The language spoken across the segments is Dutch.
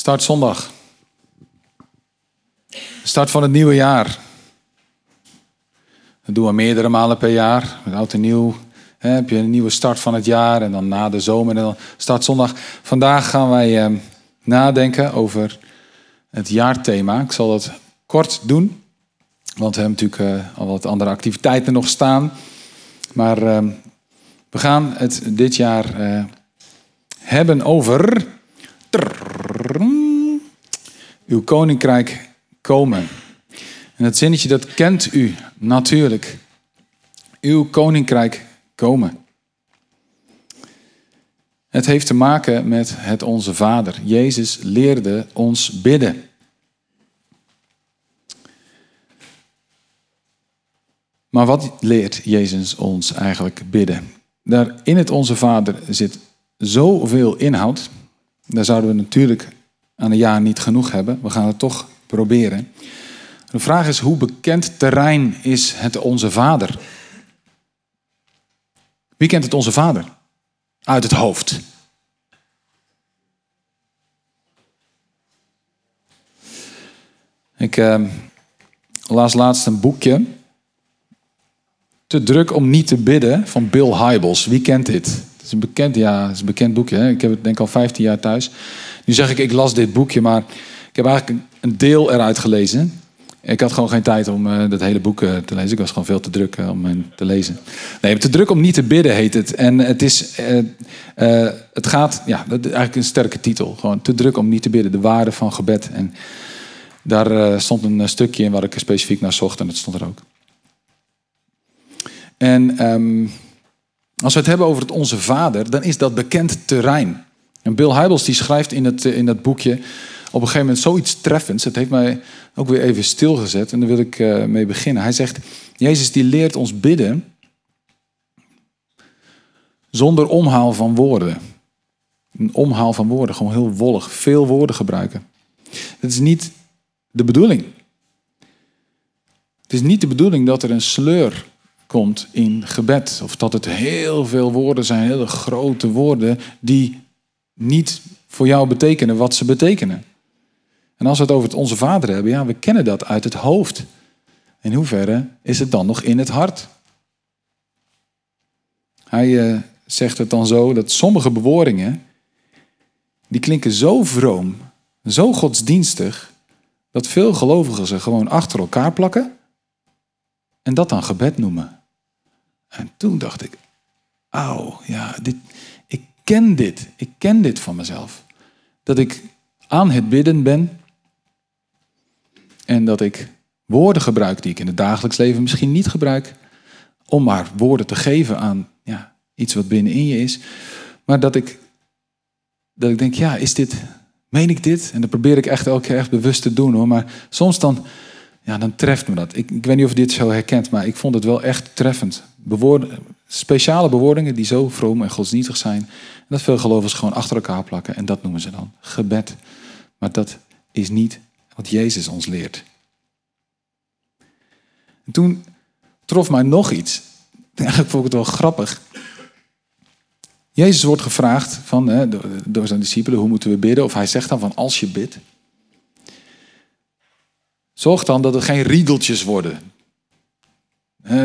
Start zondag. Start van het nieuwe jaar. Dat doen we meerdere malen per jaar. Met oud en nieuw hè, heb je een nieuwe start van het jaar. En dan na de zomer en dan start zondag. Vandaag gaan wij eh, nadenken over het jaarthema. Ik zal dat kort doen. Want we hebben natuurlijk uh, al wat andere activiteiten nog staan. Maar uh, we gaan het dit jaar uh, hebben over. Uw koninkrijk komen. En dat zinnetje dat kent u natuurlijk. Uw koninkrijk komen. Het heeft te maken met het Onze Vader. Jezus leerde ons bidden. Maar wat leert Jezus ons eigenlijk bidden? Daar in het Onze Vader zit zoveel inhoud. Daar zouden we natuurlijk aan een jaar niet genoeg hebben. We gaan het toch proberen. De vraag is, hoe bekend terrein is het Onze Vader? Wie kent het Onze Vader? Uit het hoofd. Ik uh, las laatst een boekje. Te druk om niet te bidden van Bill Hybels. Wie kent dit? Het is een bekend, ja, het is een bekend boekje. Hè? Ik heb het denk ik al 15 jaar thuis. Nu zeg ik, ik las dit boekje, maar ik heb eigenlijk een deel eruit gelezen. Ik had gewoon geen tijd om uh, dat hele boek uh, te lezen. Ik was gewoon veel te druk uh, om hem te lezen. Nee, te druk om niet te bidden heet het. En het, is, het gaat, ja, dat is eigenlijk een sterke titel. Gewoon te druk om niet te bidden. De waarde van gebed. En daar stond een stukje in waar ik specifiek naar zocht. En dat stond er ook. En um, als we het hebben over het Onze Vader, dan is dat bekend terrein. En Bill Hybels die schrijft in, het, in dat boekje op een gegeven moment zoiets treffends. Het heeft mij ook weer even stilgezet en daar wil ik uh, mee beginnen. Hij zegt, Jezus die leert ons bidden zonder omhaal van woorden. Een omhaal van woorden, gewoon heel wollig, veel woorden gebruiken. Dat is niet de bedoeling. Het is niet de bedoeling dat er een sleur komt in gebed. Of dat het heel veel woorden zijn, hele grote woorden, die niet voor jou betekenen wat ze betekenen. En als we het over het Onze Vader hebben, ja, we kennen dat uit het hoofd. In hoeverre is het dan nog in het hart? Hij uh, zegt het dan zo dat sommige bewoordingen, die klinken zo vroom, zo godsdienstig, dat veel gelovigen ze gewoon achter elkaar plakken en dat dan gebed noemen. En toen dacht ik, auw, ja, dit, ken dit, ik ken dit van mezelf. Dat ik aan het bidden ben en dat ik woorden gebruik die ik in het dagelijks leven misschien niet gebruik. Om maar woorden te geven aan ja, iets wat binnenin je is. Maar dat ik, dat ik denk, ja, is dit, meen ik dit? En dat probeer ik echt elke keer echt bewust te doen hoor. Maar soms dan, ja, dan treft me dat. Ik, ik weet niet of dit zo herkent, maar ik vond het wel echt treffend. Bewoorden, speciale bewoordingen die zo vroom en godsdienstig zijn. En dat veel gelovigen gewoon achter elkaar plakken. En dat noemen ze dan gebed. Maar dat is niet wat Jezus ons leert. En toen trof mij nog iets. Eigenlijk vond ik het wel grappig. Jezus wordt gevraagd van, hè, door zijn discipelen, hoe moeten we bidden? Of hij zegt dan van, als je bidt. Zorg dan dat het geen riedeltjes worden.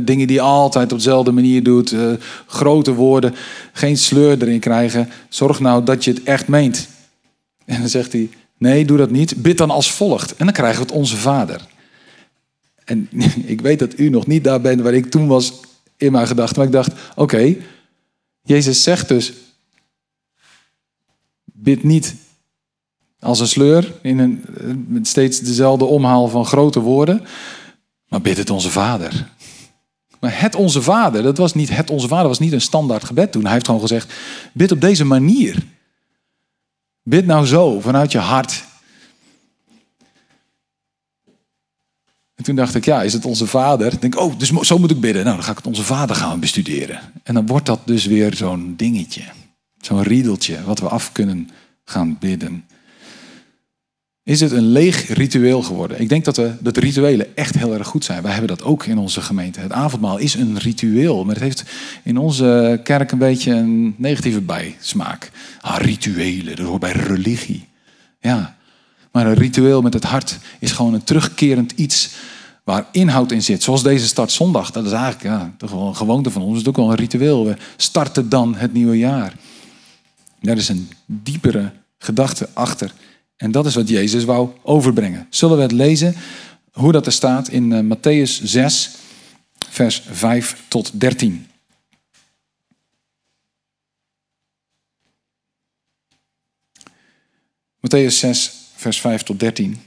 Dingen die je altijd op dezelfde manier doet. Eh, grote woorden. Geen sleur erin krijgen. Zorg nou dat je het echt meent. En dan zegt hij, Nee, doe dat niet. Bid dan als volgt. En dan krijgen we het onze Vader. En ik weet dat u nog niet daar bent waar ik toen was in mijn gedachten. Maar ik dacht, oké, Jezus zegt dus, bid niet als een sleur, in een, met steeds dezelfde omhaal van grote woorden, maar bid het onze Vader. Maar het onze Vader, dat was niet het onze Vader, was niet een standaard gebed toen. Hij heeft gewoon gezegd, bid op deze manier. Bid nou zo, vanuit je hart. En toen dacht ik, ja, is het onze vader? Ik denk, oh, dus zo moet ik bidden. Nou, dan ga ik het onze vader gaan bestuderen. En dan wordt dat dus weer zo'n dingetje. Zo'n riedeltje wat we af kunnen gaan bidden is het een leeg ritueel geworden. Ik denk dat, we, dat rituelen echt heel erg goed zijn. Wij hebben dat ook in onze gemeente. Het avondmaal is een ritueel, maar het heeft in onze kerk een beetje een negatieve bijsmaak. Ah, rituelen, dat hoort bij religie. Ja, Maar een ritueel met het hart is gewoon een terugkerend iets waar inhoud in zit. Zoals deze start zondag. Dat is eigenlijk ja, toch wel een gewoonte van ons. Dat is ook wel een ritueel. We starten dan het nieuwe jaar. Daar is een diepere gedachte achter. En dat is wat Jezus wou overbrengen. Zullen we het lezen hoe dat er staat in uh, Matthäus 6, vers 5 tot 13. Matthäus 6, vers 5 tot 13.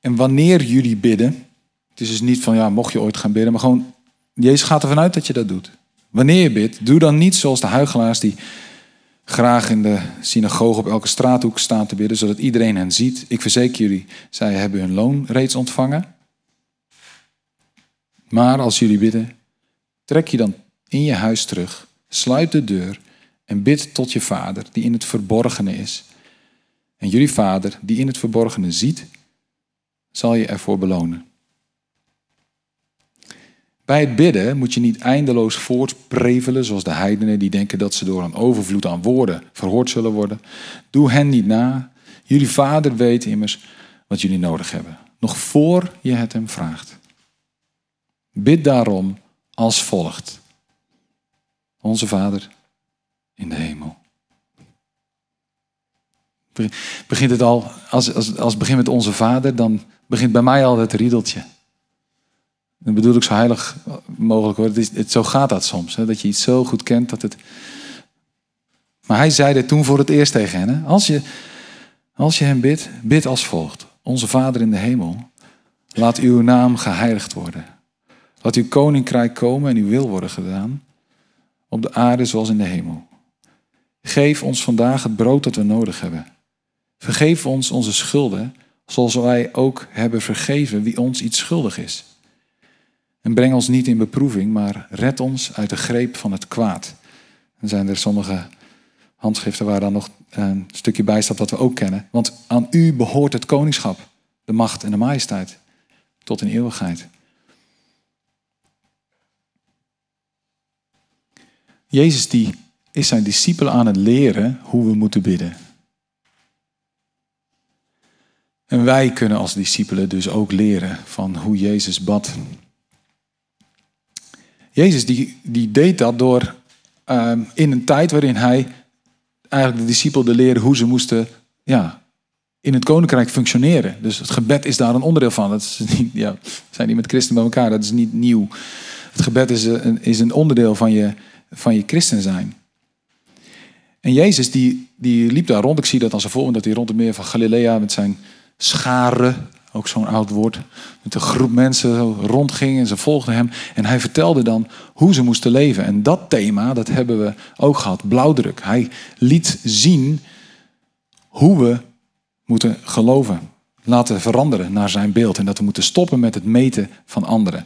En wanneer jullie bidden, het is dus niet van ja, mocht je ooit gaan bidden, maar gewoon, Jezus gaat ervan uit dat je dat doet. Wanneer je bidt, doe dan niet zoals de huigelaars die graag in de synagoge op elke straathoek staan te bidden, zodat iedereen hen ziet. Ik verzeker jullie, zij hebben hun loon reeds ontvangen. Maar als jullie bidden, trek je dan in je huis terug, sluit de deur en bid tot je vader die in het verborgene is. En jullie vader die in het verborgene ziet, zal je ervoor belonen. Bij het bidden moet je niet eindeloos voortprevelen zoals de heidenen die denken dat ze door een overvloed aan woorden verhoord zullen worden. Doe hen niet na. Jullie vader weet immers wat jullie nodig hebben, nog voor je het hem vraagt. Bid daarom als volgt. Onze Vader in de hemel. Begint het al, als, als, als het begint met onze Vader, dan begint bij mij al het riedeltje. Dat bedoel ik zo heilig mogelijk hoor. Het is, het, zo gaat dat soms. Hè? Dat je iets zo goed kent dat het. Maar hij zei dit toen voor het eerst tegen hen. Hè? Als, je, als je hem bidt, bid als volgt. Onze Vader in de hemel, laat uw naam geheiligd worden. Laat uw koninkrijk komen en uw wil worden gedaan. Op de aarde zoals in de hemel. Geef ons vandaag het brood dat we nodig hebben. Vergeef ons onze schulden, zoals wij ook hebben vergeven wie ons iets schuldig is. En breng ons niet in beproeving, maar red ons uit de greep van het kwaad. Er zijn er sommige handschriften waar dan nog een stukje bij staat dat we ook kennen. Want aan u behoort het koningschap, de macht en de majesteit, tot in eeuwigheid. Jezus die is zijn discipelen aan het leren hoe we moeten bidden. En wij kunnen als discipelen dus ook leren van hoe Jezus bad. Jezus die, die deed dat door ehm, in een tijd waarin hij eigenlijk de discipelen leren hoe ze moesten ja, in het koninkrijk functioneren. Dus het gebed is daar een onderdeel van. Dat is niet, ja, zijn niet met christenen bij elkaar, dat is niet nieuw. Het gebed is een, is een onderdeel van je, van je christen zijn. En Jezus die, die liep daar rond. Ik zie dat als een voorbeeld dat hij rond het meer van Galilea met zijn scharen ook zo'n oud woord, met een groep mensen rondging en ze volgden hem. En hij vertelde dan hoe ze moesten leven. En dat thema, dat hebben we ook gehad, blauwdruk. Hij liet zien hoe we moeten geloven, laten veranderen naar zijn beeld. En dat we moeten stoppen met het meten van anderen.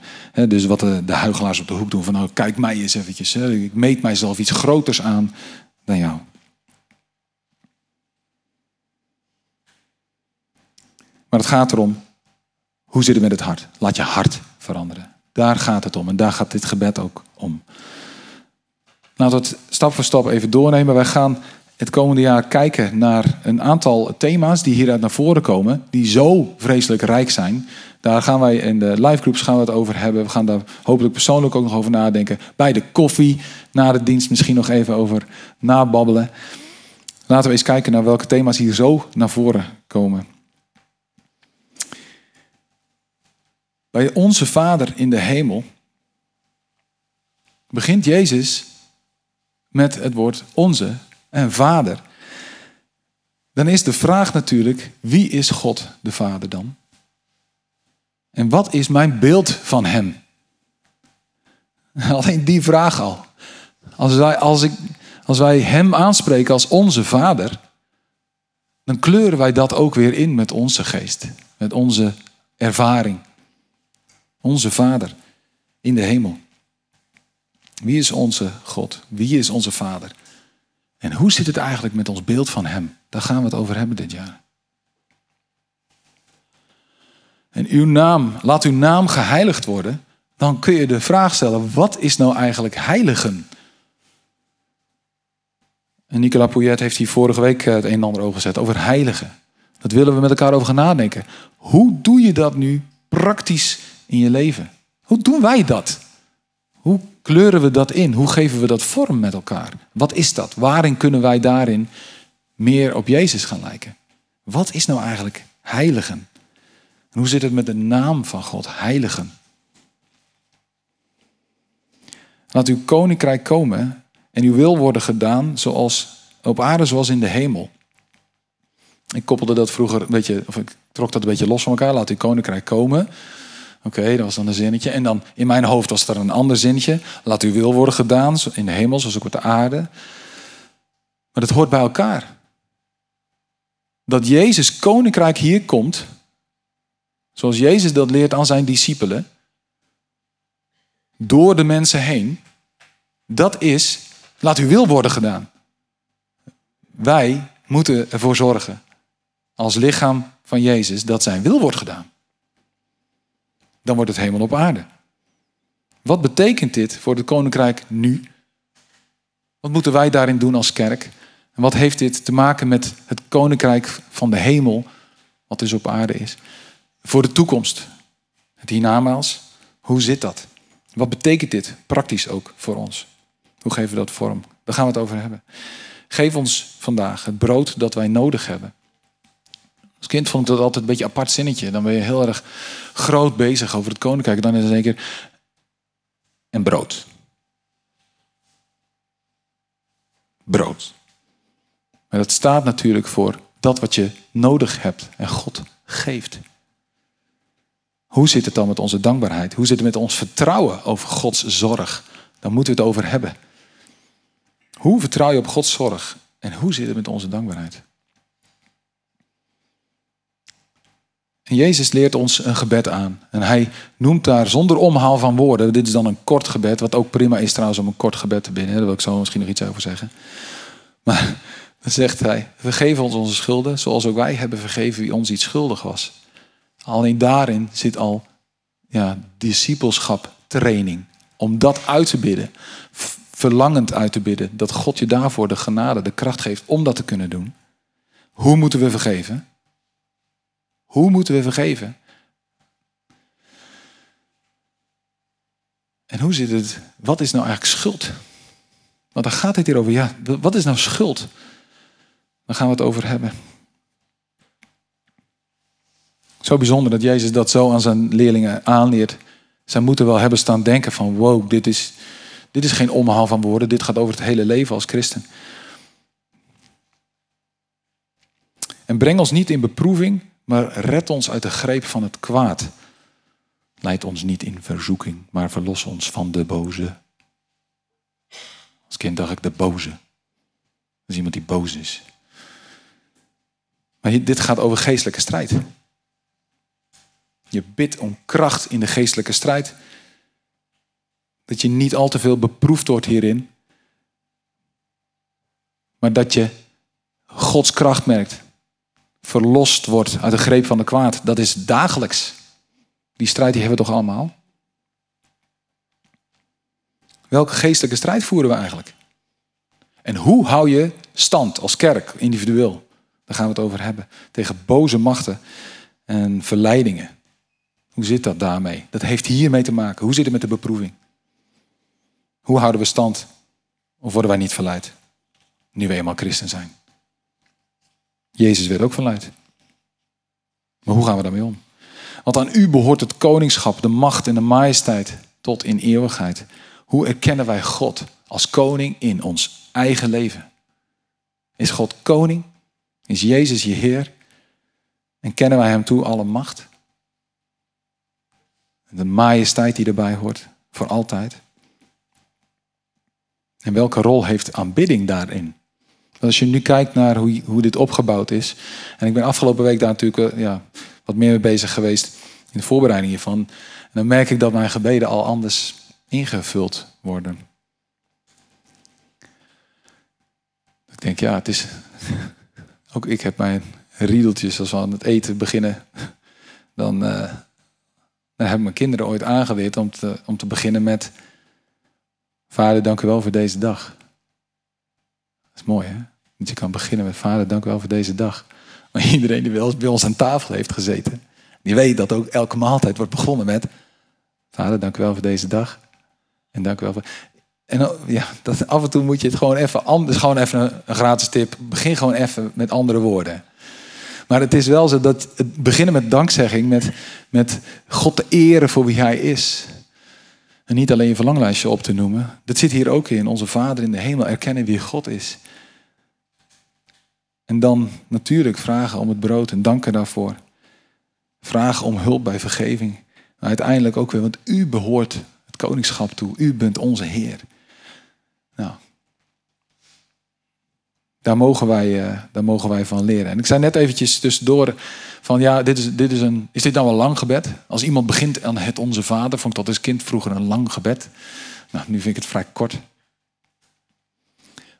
dus wat de, de huigelaars op de hoek doen, van nou kijk mij eens eventjes. Ik meet mijzelf iets groters aan dan jou. Maar het gaat erom, hoe zit het met het hart? Laat je hart veranderen. Daar gaat het om en daar gaat dit gebed ook om. Laten we het stap voor stap even doornemen. Wij gaan het komende jaar kijken naar een aantal thema's die hieruit naar voren komen, die zo vreselijk rijk zijn. Daar gaan wij in de livegroups gaan we het over hebben. We gaan daar hopelijk persoonlijk ook nog over nadenken. Bij de koffie, na de dienst misschien nog even over nababbelen. Laten we eens kijken naar welke thema's hier zo naar voren komen. Bij onze Vader in de hemel begint Jezus met het woord onze en Vader. Dan is de vraag natuurlijk, wie is God de Vader dan? En wat is mijn beeld van Hem? Alleen die vraag al. Als wij, als, ik, als wij Hem aanspreken als onze Vader, dan kleuren wij dat ook weer in met onze geest, met onze ervaring. Onze Vader in de hemel. Wie is onze God? Wie is onze Vader? En hoe zit het eigenlijk met ons beeld van Hem? Daar gaan we het over hebben dit jaar. En uw naam, laat uw naam geheiligd worden. Dan kun je de vraag stellen, wat is nou eigenlijk heiligen? En Nicolas Pouillet heeft hier vorige week het een en ander over gezet. Over heiligen. Dat willen we met elkaar over gaan nadenken. Hoe doe je dat nu praktisch in je leven? Hoe doen wij dat? Hoe kleuren we dat in? Hoe geven we dat vorm met elkaar? Wat is dat? Waarin kunnen wij daarin meer op Jezus gaan lijken? Wat is nou eigenlijk heiligen? En hoe zit het met de naam van God, heiligen? Laat uw koninkrijk komen en uw wil worden gedaan zoals op aarde zoals in de hemel. Ik koppelde dat vroeger een beetje, of ik trok dat een beetje los van elkaar. Laat uw koninkrijk komen. Oké, dat was dan een zinnetje. En dan in mijn hoofd was er een ander zinnetje. Laat uw wil worden gedaan in de hemel zoals ook op de aarde. Maar dat hoort bij elkaar. Dat Jezus koninkrijk hier komt, zoals Jezus dat leert aan zijn discipelen, door de mensen heen, dat is, laat uw wil worden gedaan. Wij moeten ervoor zorgen, als lichaam van Jezus, dat zijn wil wordt gedaan. Dan wordt het hemel op aarde. Wat betekent dit voor het koninkrijk nu? Wat moeten wij daarin doen als kerk? En wat heeft dit te maken met het koninkrijk van de hemel, wat dus op aarde is? Voor de toekomst, het hiernamaals, hoe zit dat? Wat betekent dit praktisch ook voor ons? Hoe geven we dat vorm? Daar gaan we het over hebben. Geef ons vandaag het brood dat wij nodig hebben. Als kind vond ik dat altijd een beetje een apart zinnetje. Dan ben je heel erg groot bezig over het koninkrijk. Dan is het zeker en brood. Brood. Maar dat staat natuurlijk voor dat wat je nodig hebt en God geeft. Hoe zit het dan met onze dankbaarheid? Hoe zit het met ons vertrouwen over Gods zorg? Daar moeten we het over hebben. Hoe vertrouw je op Gods zorg? En hoe zit het met onze dankbaarheid? En Jezus leert ons een gebed aan. En hij noemt daar zonder omhaal van woorden. Dit is dan een kort gebed, wat ook prima is trouwens om een kort gebed te bidden. Daar wil ik zo misschien nog iets over zeggen. Maar dan zegt hij, vergeef ons onze schulden, zoals ook wij hebben vergeven wie ons iets schuldig was. Alleen daarin zit al ja, discipelschap, training. Om dat uit te bidden, verlangend uit te bidden, dat God je daarvoor de genade, de kracht geeft om dat te kunnen doen. Hoe moeten we vergeven? Hoe moeten we vergeven? En hoe zit het? Wat is nou eigenlijk schuld? Want dan gaat het hier over. Ja, wat is nou schuld? Daar gaan we het over hebben. Zo bijzonder dat Jezus dat zo aan zijn leerlingen aanleert. Zij moeten wel hebben staan denken van wow, dit is, dit is geen omhaal van woorden. Dit gaat over het hele leven als christen. En breng ons niet in beproeving, maar red ons uit de greep van het kwaad. Leid ons niet in verzoeking, maar verlos ons van de boze. Als kind dacht ik de boze. Dat is iemand die boos is. Maar dit gaat over geestelijke strijd. Je bidt om kracht in de geestelijke strijd. Dat je niet al te veel beproefd wordt hierin. Maar dat je Gods kracht merkt verlost wordt uit de greep van de kwaad. Dat is dagelijks. Die strijd die hebben we toch allemaal? Welke geestelijke strijd voeren we eigenlijk? En hoe hou je stand als kerk, individueel? Daar gaan we het over hebben. Tegen boze machten en verleidingen. Hoe zit dat daarmee? Dat heeft hiermee te maken. Hoe zit het met de beproeving? Hoe houden we stand? Of worden wij niet verleid? Nu we eenmaal christen zijn. Jezus werd ook verleid. Maar hoe gaan we daarmee om? Want aan u behoort het koningschap, de macht en de majesteit tot in eeuwigheid. Hoe erkennen wij God als koning in ons eigen leven? Is God koning? Is Jezus je Heer? En kennen wij Hem toe alle macht? En de majesteit die erbij hoort, voor altijd? En welke rol heeft aanbidding daarin? Als je nu kijkt naar hoe, hoe dit opgebouwd is. En ik ben afgelopen week daar natuurlijk eh, ja, wat meer mee bezig geweest in de voorbereiding hiervan. Dan merk ik dat mijn gebeden al anders ingevuld worden. Ik denk, ja, het is. Ook ik heb mijn riedeltjes als we aan het eten beginnen. Dan, uh, dan hebben mijn kinderen ooit aangeleerd om te, om te beginnen met. Vader, dank u wel voor deze dag is mooi hè? Dat je kan beginnen met vader, dank u wel voor deze dag. Maar iedereen die bij ons aan tafel heeft gezeten, die weet dat ook elke maaltijd wordt begonnen met vader, dank u wel voor deze dag. En dank u wel voor... En ja, dat, af en toe moet je het gewoon even anders, gewoon even een, een gratis tip. Begin gewoon even met andere woorden. Maar het is wel zo dat het beginnen met dankzegging, met, met God te eren voor wie Hij is. En niet alleen je verlanglijstje op te noemen. Dat zit hier ook in. Onze Vader in de hemel erkennen wie God is. En dan natuurlijk vragen om het brood en danken daarvoor. Vragen om hulp bij vergeving. Uiteindelijk ook weer, want u behoort het koningschap toe. U bent onze Heer. Nou, daar mogen, wij, uh, daar mogen wij van leren. En ik zei net eventjes tussendoor van ja, dit is, dit is, een, is dit nou een lang gebed? Als iemand begint aan het Onze Vader, vond ik dat als kind vroeger een lang gebed. Nou, nu vind ik het vrij kort.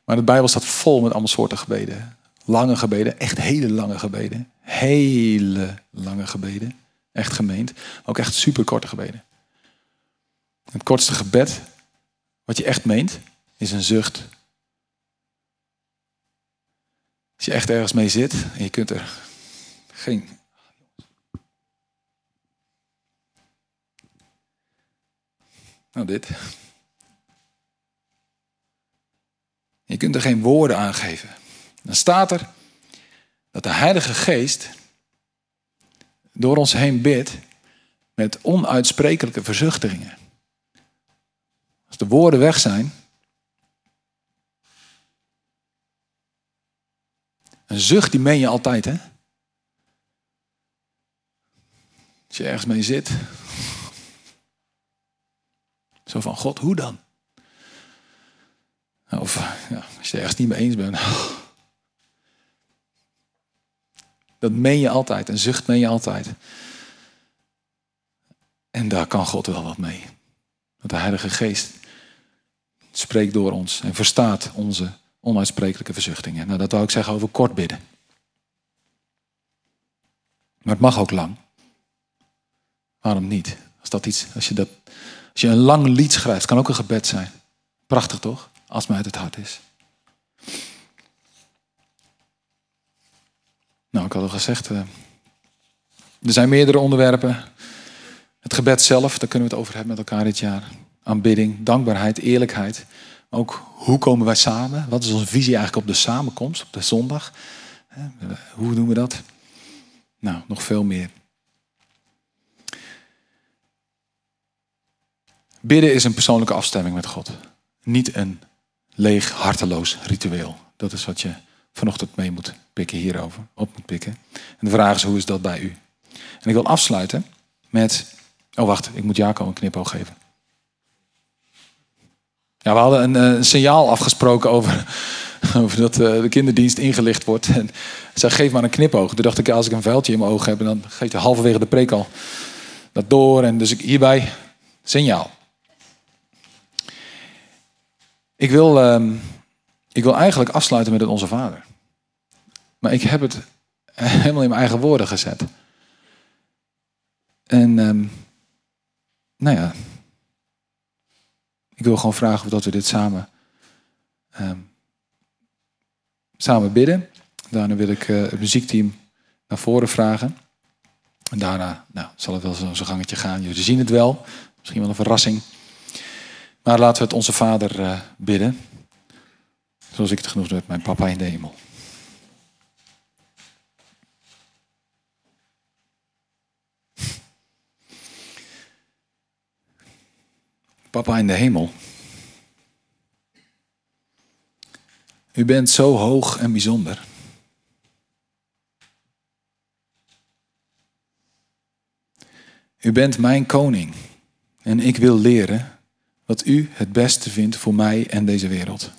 Maar de Bijbel staat vol met allemaal soorten gebeden. Lange gebeden, echt hele lange gebeden. Hele lange gebeden. Echt gemeend. Ook echt superkorte gebeden. Het kortste gebed, wat je echt meent, is een zucht. Als je echt ergens mee zit en je kunt er geen. Nou, dit. Je kunt er geen woorden aan geven. Dan staat er dat de Heilige Geest door ons heen bidt met onuitsprekelijke verzuchtingen. Als de woorden weg zijn, een zucht die meen je altijd, hè? Als je ergens mee zit. Zo van, God, hoe dan? Of ja, als je ergens niet mee eens bent. Dat meen je altijd. Een zucht meen je altijd. En daar kan God wel wat mee. Want de Heilige Geest spreekt door ons en verstaat onze onuitsprekelijke verzuchtingen. Nou, dat wou ik zeggen over kort bidden. Maar het mag ook lang. Waarom niet? Als, dat iets, als, je dat, als je een lang lied schrijft, kan ook een gebed zijn. Prachtig toch? Als het mij uit het hart is. Nou, ik had al gezegd, uh, er zijn meerdere onderwerpen. Het gebed zelf, daar kunnen we het over hebben met elkaar dit jaar. Aanbidding, dankbaarheid, eerlijkheid. Ook hoe komen wij samen? Wat is onze visie eigenlijk op de samenkomst, op de zondag? Hoe doen we dat? Nou, nog veel meer. Bidden is een persoonlijke afstemming met God. Niet een leeg, harteloos ritueel. Dat is wat je vanochtend mee moet hierover, op moet pikken. En de vraag is, hoe is dat bij u? En ik wil afsluiten met... Oh, wacht, ik moet Jaco een knipoog geven. Ja, we hadden een, eh, signaal afgesproken over, over dat uh, de kinderdienst ingelicht wordt. En zei, geef maar een knipoog. Toen dacht ik, als ik een vuiltje in mijn ogen heb... dan geeft hij halverwege de preek al dat door. En dus ik hierbij, signaal. Ik wil, uh, ik wil eigenlijk afsluiten met het Onze Vader. Maar ik heb het helemaal in mijn eigen woorden gezet. En um, nou ja, ik wil gewoon vragen of dat we dit samen, um, samen bidden. Daarna wil ik uh, het muziekteam naar voren vragen. En daarna nou, zal het wel zo'n gangetje gaan. Jullie zien het wel. Misschien wel een verrassing. Maar laten we het onze Vader uh, bidden. Zoals ik het genoemd heb, mijn papa in de hemel. Papa in de hemel. U bent zo hoog en bijzonder. U bent mijn koning en ik wil leren wat u het beste vindt voor mij en deze wereld.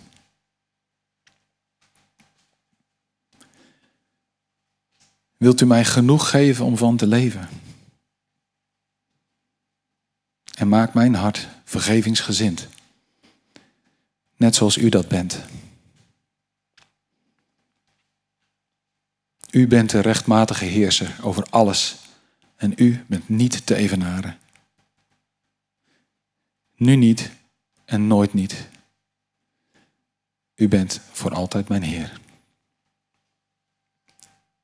Wilt u mij genoeg geven om van te leven? En maak mijn hart vergevingsgezind. Net zoals u dat bent. U bent de rechtmatige heerser over alles en u bent niet te evenaren. Nu niet en nooit niet. U bent voor altijd mijn Heer.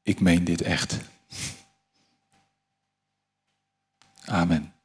Ik meen dit echt. Amen.